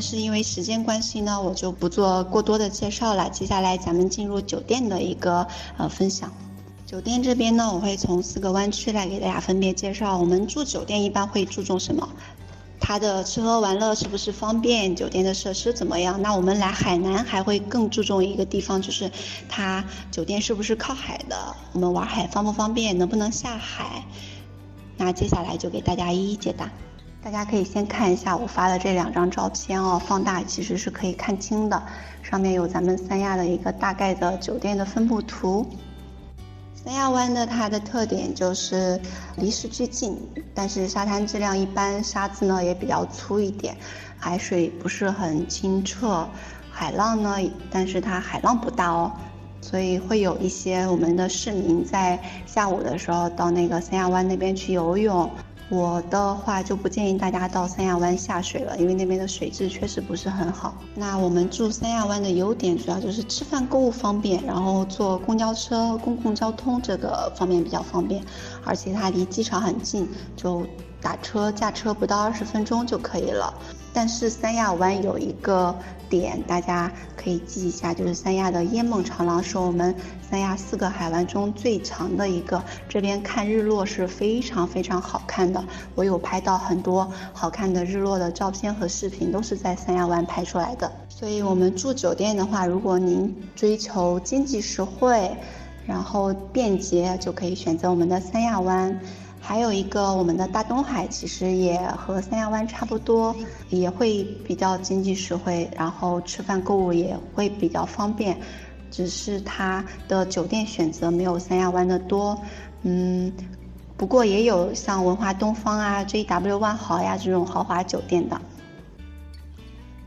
是因为时间关系呢，我就不做过多的介绍了。接下来咱们进入酒店的一个呃分享。酒店这边呢，我会从四个湾区来给大家分别介绍。我们住酒店一般会注重什么？它的吃喝玩乐是不是方便？酒店的设施怎么样？那我们来海南还会更注重一个地方，就是它酒店是不是靠海的？我们玩海方不方便？能不能下海？那接下来就给大家一一解答。大家可以先看一下我发的这两张照片哦，放大其实是可以看清的。上面有咱们三亚的一个大概的酒店的分布图。三亚湾的它的特点就是离市区近，但是沙滩质量一般，沙子呢也比较粗一点，海水不是很清澈，海浪呢，但是它海浪不大哦，所以会有一些我们的市民在下午的时候到那个三亚湾那边去游泳。我的话就不建议大家到三亚湾下水了，因为那边的水质确实不是很好。那我们住三亚湾的优点主要就是吃饭购物方便，然后坐公交车、公共交通这个方面比较方便，而且它离机场很近，就打车、驾车不到二十分钟就可以了。但是三亚湾有一个点，大家可以记一下，就是三亚的椰梦长廊是我们三亚四个海湾中最长的一个。这边看日落是非常非常好看的，我有拍到很多好看的日落的照片和视频，都是在三亚湾拍出来的。所以我们住酒店的话，如果您追求经济实惠，然后便捷，就可以选择我们的三亚湾。还有一个，我们的大东海其实也和三亚湾差不多，也会比较经济实惠，然后吃饭购物也会比较方便，只是它的酒店选择没有三亚湾的多。嗯，不过也有像文华东方啊、JW 万豪呀这种豪华酒店的。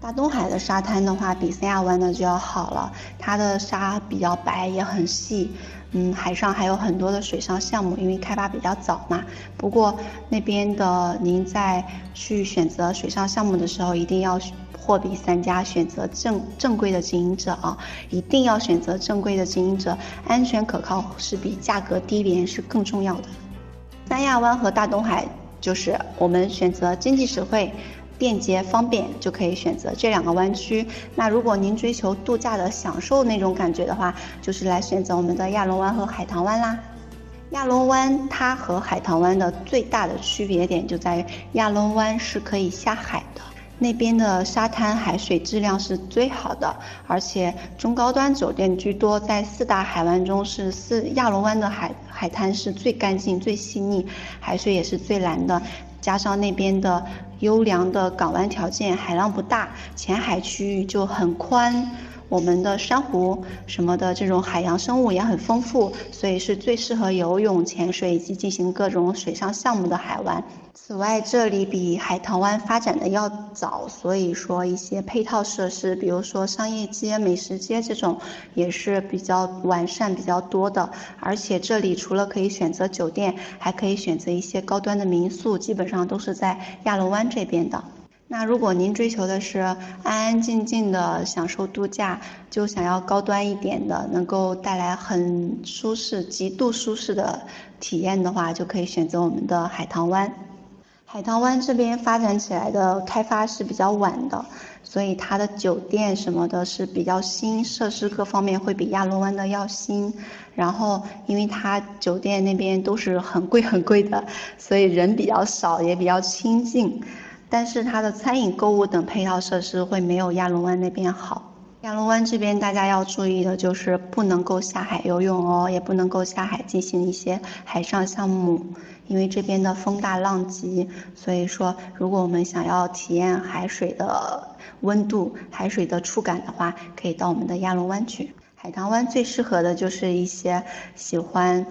大东海的沙滩的话，比三亚湾的就要好了，它的沙比较白，也很细。嗯，海上还有很多的水上项目，因为开发比较早嘛。不过那边的您在去选择水上项目的时候，一定要货比三家，选择正正规的经营者啊！一定要选择正规的经营者，安全可靠是比价格低廉是更重要的。三亚湾和大东海就是我们选择经济实惠。便捷方便就可以选择这两个湾区。那如果您追求度假的享受那种感觉的话，就是来选择我们的亚龙湾和海棠湾啦。亚龙湾它和海棠湾的最大的区别点就在于亚龙湾是可以下海的，那边的沙滩海水质量是最好的，而且中高端酒店居多，在四大海湾中是四亚龙湾的海海滩是最干净、最细腻，海水也是最蓝的。加上那边的优良的港湾条件，海浪不大，浅海区域就很宽。我们的珊瑚什么的这种海洋生物也很丰富，所以是最适合游泳、潜水以及进行各种水上项目的海湾。此外，这里比海棠湾发展的要早，所以说一些配套设施，比如说商业街、美食街这种也是比较完善、比较多的。而且这里除了可以选择酒店，还可以选择一些高端的民宿，基本上都是在亚龙湾这边的。那如果您追求的是安安静静的享受度假，就想要高端一点的，能够带来很舒适、极度舒适的体验的话，就可以选择我们的海棠湾。海棠湾这边发展起来的开发是比较晚的，所以它的酒店什么的是比较新，设施各方面会比亚龙湾的要新。然后，因为它酒店那边都是很贵很贵的，所以人比较少，也比较清静。但是它的餐饮、购物等配套设施会没有亚龙湾那边好。亚龙湾这边大家要注意的就是不能够下海游泳哦，也不能够下海进行一些海上项目，因为这边的风大浪急。所以说，如果我们想要体验海水的温度、海水的触感的话，可以到我们的亚龙湾去。海棠湾最适合的就是一些喜欢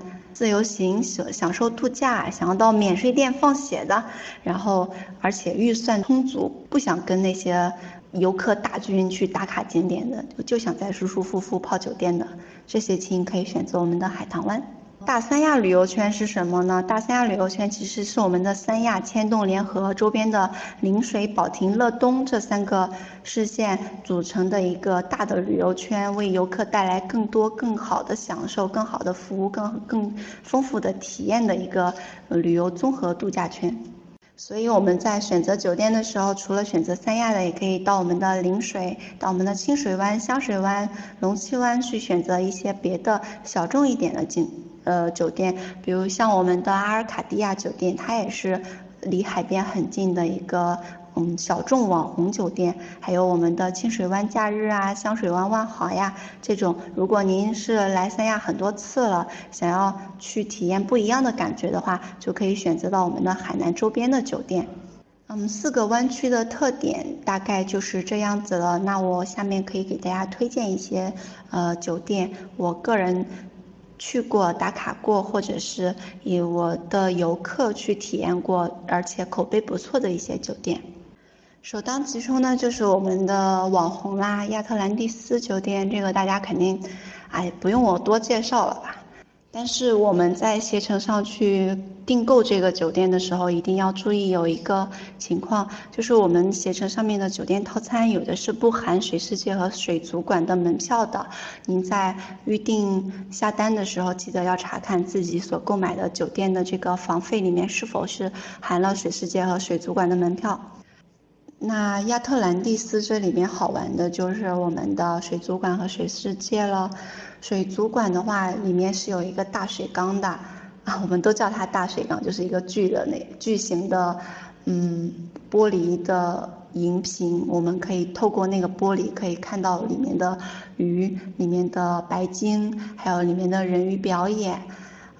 自由行、享享受度假、想要到免税店放血的，然后而且预算充足，不想跟那些游客大军去打卡景点的，就想在舒舒服服泡酒店的，这些亲可以选择我们的海棠湾。大三亚旅游圈是什么呢？大三亚旅游圈其实是我们的三亚、牵动联合周边的陵水、保亭、乐东这三个市县组成的一个大的旅游圈，为游客带来更多、更好的享受、更好的服务、更更丰富的体验的一个旅游综合度假圈。所以我们在选择酒店的时候，除了选择三亚的，也可以到我们的陵水、到我们的清水湾、香水湾、龙栖湾去选择一些别的小众一点的景呃酒店，比如像我们的阿尔卡蒂亚酒店，它也是离海边很近的一个。嗯，小众网红酒店，还有我们的清水湾假日啊，香水湾万豪呀，这种，如果您是来三亚很多次了，想要去体验不一样的感觉的话，就可以选择到我们的海南周边的酒店。嗯，四个湾区的特点大概就是这样子了。那我下面可以给大家推荐一些呃酒店，我个人。去过打卡过，或者是以我的游客去体验过，而且口碑不错的一些酒店。首当其冲呢，就是我们的网红啦，亚特兰蒂斯酒店，这个大家肯定，哎，不用我多介绍了吧。但是我们在携程上去订购这个酒店的时候，一定要注意有一个情况，就是我们携程上面的酒店套餐有的是不含水世界和水族馆的门票的。您在预订下单的时候，记得要查看自己所购买的酒店的这个房费里面是否是含了水世界和水族馆的门票。那亚特兰蒂斯这里面好玩的就是我们的水族馆和水世界了。水族馆的话，里面是有一个大水缸的，啊，我们都叫它大水缸，就是一个巨的那巨型的，嗯，玻璃的银屏，我们可以透过那个玻璃可以看到里面的鱼、里面的白鲸，还有里面的人鱼表演，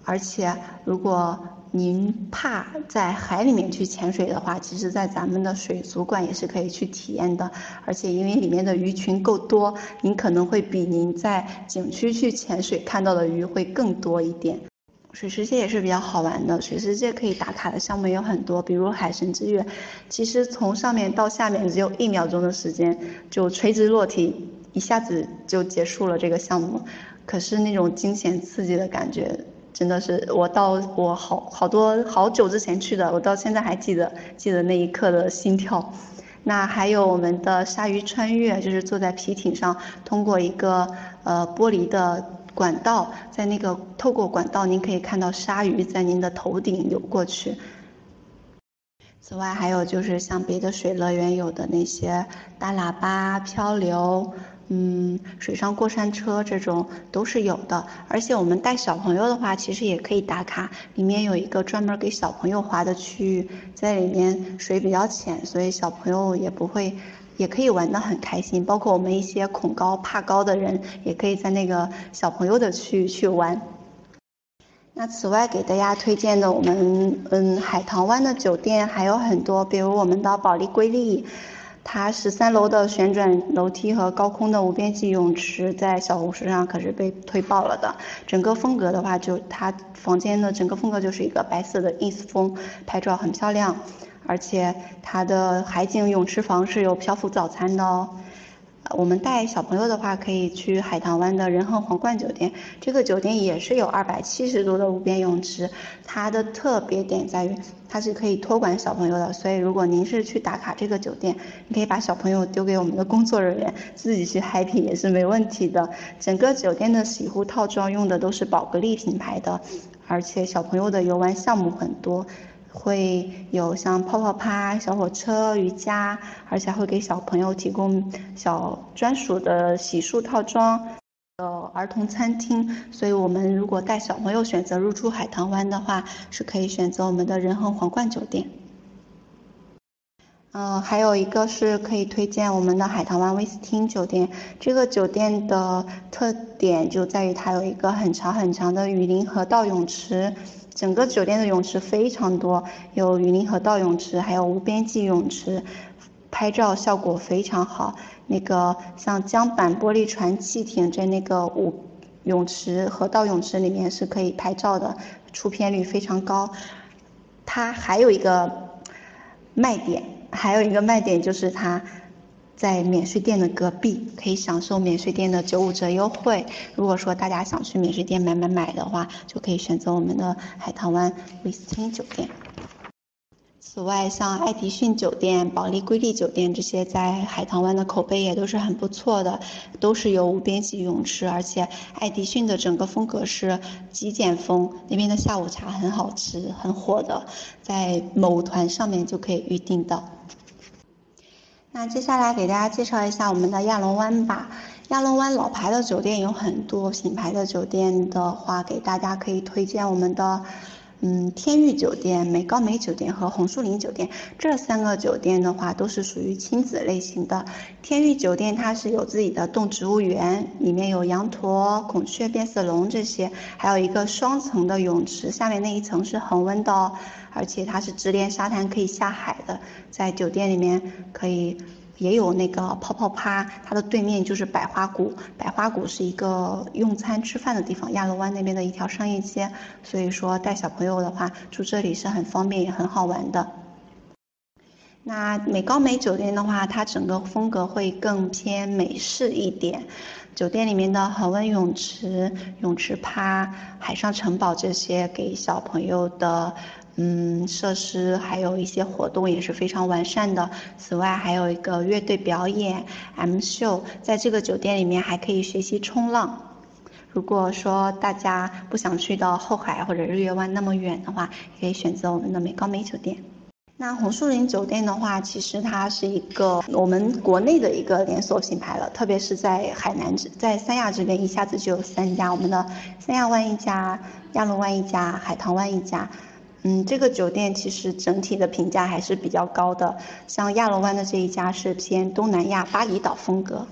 而且如果。您怕在海里面去潜水的话，其实，在咱们的水族馆也是可以去体验的。而且，因为里面的鱼群够多，您可能会比您在景区去潜水看到的鱼会更多一点。水世界也是比较好玩的，水世界可以打卡的项目有很多，比如海神之月，其实从上面到下面只有一秒钟的时间，就垂直落体，一下子就结束了这个项目。可是那种惊险刺激的感觉。真的是我到我好好多好久之前去的，我到现在还记得记得那一刻的心跳。那还有我们的鲨鱼穿越，就是坐在皮艇上，通过一个呃玻璃的管道，在那个透过管道，您可以看到鲨鱼在您的头顶游过去。此外，还有就是像别的水乐园有的那些大喇叭漂流。嗯，水上过山车这种都是有的，而且我们带小朋友的话，其实也可以打卡。里面有一个专门给小朋友滑的区域，在里面水比较浅，所以小朋友也不会，也可以玩得很开心。包括我们一些恐高、怕高的人，也可以在那个小朋友的区域去玩。那此外，给大家推荐的我们嗯海棠湾的酒店还有很多，比如我们的保利瑰丽。它十三楼的旋转楼梯和高空的无边际泳池，在小红书上可是被推爆了的。整个风格的话，就它房间的整个风格就是一个白色的 ins 风，拍照很漂亮。而且它的海景泳池房是有漂浮早餐的哦。我们带小朋友的话，可以去海棠湾的仁恒皇冠酒店。这个酒店也是有二百七十度的无边泳池，它的特别点在于它是可以托管小朋友的。所以，如果您是去打卡这个酒店，你可以把小朋友丢给我们的工作人员，自己去 happy 也是没问题的。整个酒店的洗护套装用的都是宝格丽品牌的，而且小朋友的游玩项目很多。会有像泡泡趴、小火车、瑜伽，而且会给小朋友提供小专属的洗漱套装，呃，儿童餐厅。所以我们如果带小朋友选择入住海棠湾的话，是可以选择我们的仁恒皇冠酒店。嗯，还有一个是可以推荐我们的海棠湾威斯汀酒店。这个酒店的特点就在于它有一个很长很长的雨林河道泳池。整个酒店的泳池非常多，有雨林河道泳池，还有无边际泳池，拍照效果非常好。那个像江板玻璃船汽艇在那个五泳池河道泳池里面是可以拍照的，出片率非常高。它还有一个卖点，还有一个卖点就是它。在免税店的隔壁，可以享受免税店的九五折优惠。如果说大家想去免税店买买买的话，就可以选择我们的海棠湾威斯汀酒店。此外，像爱迪逊酒店、保利瑰丽酒店这些在海棠湾的口碑也都是很不错的，都是有无边际泳池，而且爱迪逊的整个风格是极简风，那边的下午茶很好吃，很火的，在某团上面就可以预定的。那接下来给大家介绍一下我们的亚龙湾吧。亚龙湾老牌的酒店有很多，品牌的酒店的话，给大家可以推荐我们的。嗯，天域酒店、美高梅酒店和红树林酒店这三个酒店的话，都是属于亲子类型的。天域酒店它是有自己的动植物园，里面有羊驼、孔雀、变色龙这些，还有一个双层的泳池，下面那一层是恒温的哦，而且它是直连沙滩，可以下海的，在酒店里面可以。也有那个泡泡趴，它的对面就是百花谷。百花谷是一个用餐吃饭的地方，亚龙湾那边的一条商业街，所以说带小朋友的话住这里是很方便也很好玩的。那美高梅酒店的话，它整个风格会更偏美式一点，酒店里面的恒温泳池、泳池趴、海上城堡这些给小朋友的。嗯，设施还有一些活动也是非常完善的。此外，还有一个乐队表演、M 秀，在这个酒店里面还可以学习冲浪。如果说大家不想去到后海或者日月湾那么远的话，可以选择我们的美高梅酒店。那红树林酒店的话，其实它是一个我们国内的一个连锁品牌了，特别是在海南在三亚这边一下子就有三家，我们的三亚湾一家、亚龙湾一家、海棠湾一家。嗯，这个酒店其实整体的评价还是比较高的。像亚龙湾的这一家是偏东南亚巴厘岛风格，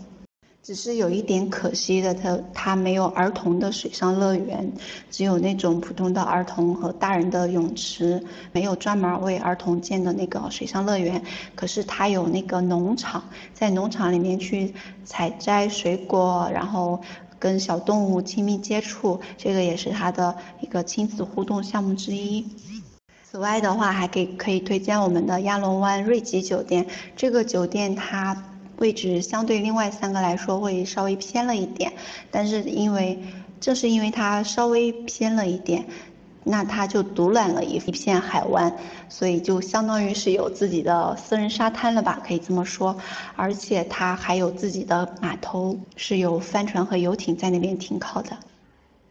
只是有一点可惜的，它它没有儿童的水上乐园，只有那种普通的儿童和大人的泳池，没有专门为儿童建的那个水上乐园。可是它有那个农场，在农场里面去采摘水果，然后。跟小动物亲密接触，这个也是它的一个亲子互动项目之一。此外的话，还可以可以推荐我们的亚龙湾瑞吉酒店。这个酒店它位置相对另外三个来说会稍微偏了一点，但是因为正是因为它稍微偏了一点。那它就独揽了一一片海湾，所以就相当于是有自己的私人沙滩了吧，可以这么说。而且它还有自己的码头，是有帆船和游艇在那边停靠的。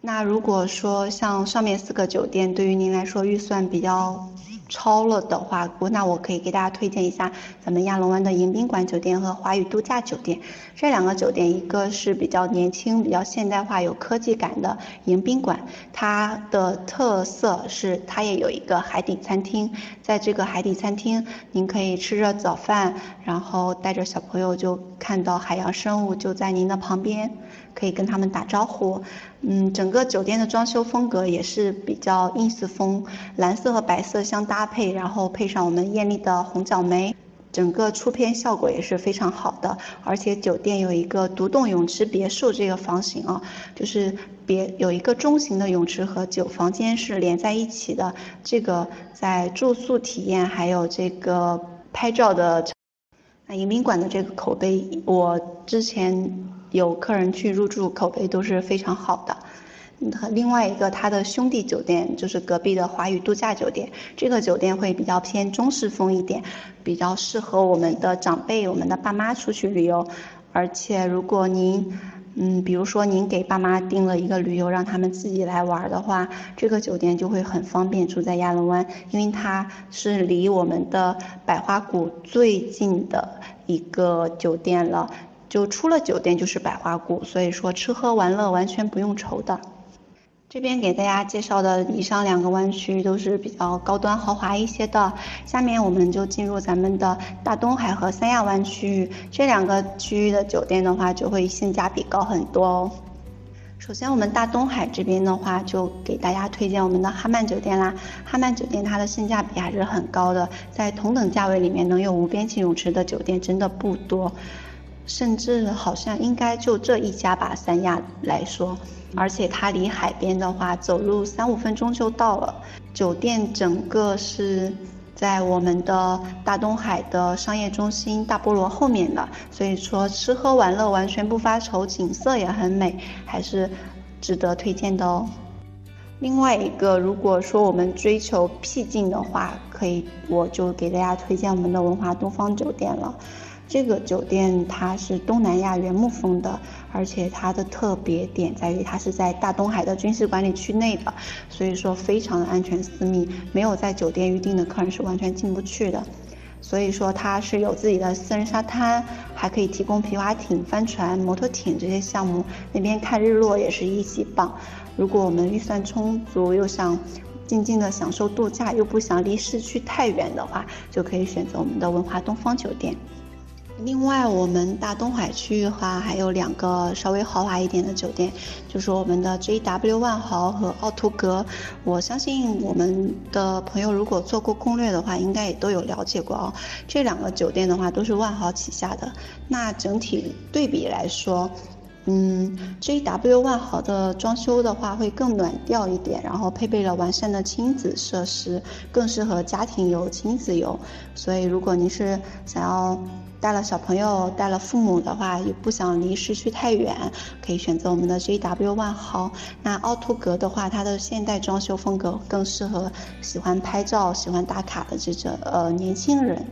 那如果说像上面四个酒店，对于您来说预算比较超了的话，那我可以给大家推荐一下咱们亚龙湾的迎宾馆酒店和华宇度假酒店。这两个酒店，一个是比较年轻、比较现代化、有科技感的迎宾馆，它的特色是它也有一个海底餐厅，在这个海底餐厅，您可以吃着早饭，然后带着小朋友就看到海洋生物就在您的旁边。可以跟他们打招呼，嗯，整个酒店的装修风格也是比较 ins 风，蓝色和白色相搭配，然后配上我们艳丽的红角梅，整个出片效果也是非常好的。而且酒店有一个独栋泳池别墅这个房型啊，就是别有一个中型的泳池和酒房间是连在一起的，这个在住宿体验还有这个拍照的，那迎宾馆的这个口碑，我之前。有客人去入住，口碑都是非常好的。另外一个他的兄弟酒店就是隔壁的华宇度假酒店，这个酒店会比较偏中式风一点，比较适合我们的长辈、我们的爸妈出去旅游。而且如果您，嗯，比如说您给爸妈订了一个旅游，让他们自己来玩的话，这个酒店就会很方便住在亚龙湾，因为它是离我们的百花谷最近的一个酒店了。就出了酒店就是百花谷，所以说吃喝玩乐完全不用愁的。这边给大家介绍的以上两个湾区都是比较高端豪华一些的，下面我们就进入咱们的大东海和三亚湾区域，这两个区域的酒店的话就会性价比高很多哦。首先我们大东海这边的话，就给大家推荐我们的哈曼酒店啦。哈曼酒店它的性价比还是很高的，在同等价位里面能有无边际泳池的酒店真的不多。甚至好像应该就这一家吧，三亚来说，而且它离海边的话，走路三五分钟就到了。酒店整个是在我们的大东海的商业中心大菠萝后面的，所以说吃喝玩乐完全不发愁，景色也很美，还是值得推荐的哦。另外一个，如果说我们追求僻静的话，可以，我就给大家推荐我们的文华东方酒店了。这个酒店它是东南亚原木风的，而且它的特别点在于它是在大东海的军事管理区内的，所以说非常的安全私密，没有在酒店预定的客人是完全进不去的。所以说它是有自己的私人沙滩，还可以提供皮划艇、帆船、摩托艇这些项目。那边看日落也是一级棒。如果我们预算充足，又想静静的享受度假，又不想离市区太远的话，就可以选择我们的文华东方酒店。另外，我们大东海区域的话，还有两个稍微豪华一点的酒店，就是我们的 JW 万豪和奥图格。我相信我们的朋友如果做过攻略的话，应该也都有了解过哦。这两个酒店的话，都是万豪旗下的。那整体对比来说，嗯，JW 万豪的装修的话会更暖调一点，然后配备了完善的亲子设施，更适合家庭游、亲子游。所以，如果您是想要带了小朋友、带了父母的话，又不想离市区太远，可以选择我们的 JW 万豪。那奥图格的话，它的现代装修风格更适合喜欢拍照、喜欢打卡的这种呃年轻人。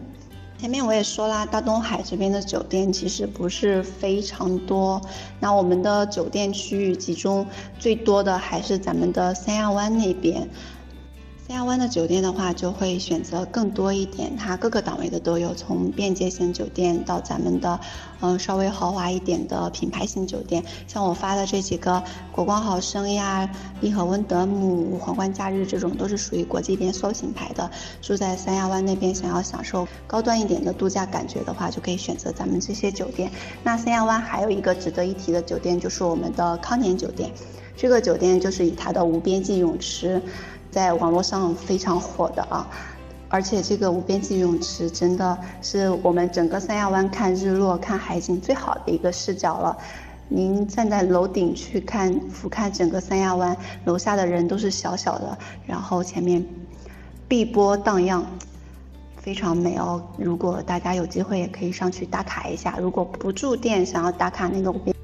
前面我也说啦，大东海这边的酒店其实不是非常多，那我们的酒店区域集中最多的还是咱们的三亚湾那边。三亚湾的酒店的话，就会选择更多一点，它各个档位的都有，从便捷型酒店到咱们的，嗯，稍微豪华一点的品牌型酒店。像我发的这几个国光豪生呀、利和温德姆、皇冠假日这种，都是属于国际连锁品牌的。住在三亚湾那边，想要享受高端一点的度假感觉的话，就可以选择咱们这些酒店。那三亚湾还有一个值得一提的酒店，就是我们的康年酒店。这个酒店就是以它的无边际泳池。在网络上非常火的啊，而且这个无边际泳池真的是我们整个三亚湾看日落、看海景最好的一个视角了。您站在楼顶去看，俯瞰整个三亚湾，楼下的人都是小小的，然后前面碧波荡漾，非常美哦。如果大家有机会，也可以上去打卡一下。如果不住店，想要打卡那个无边。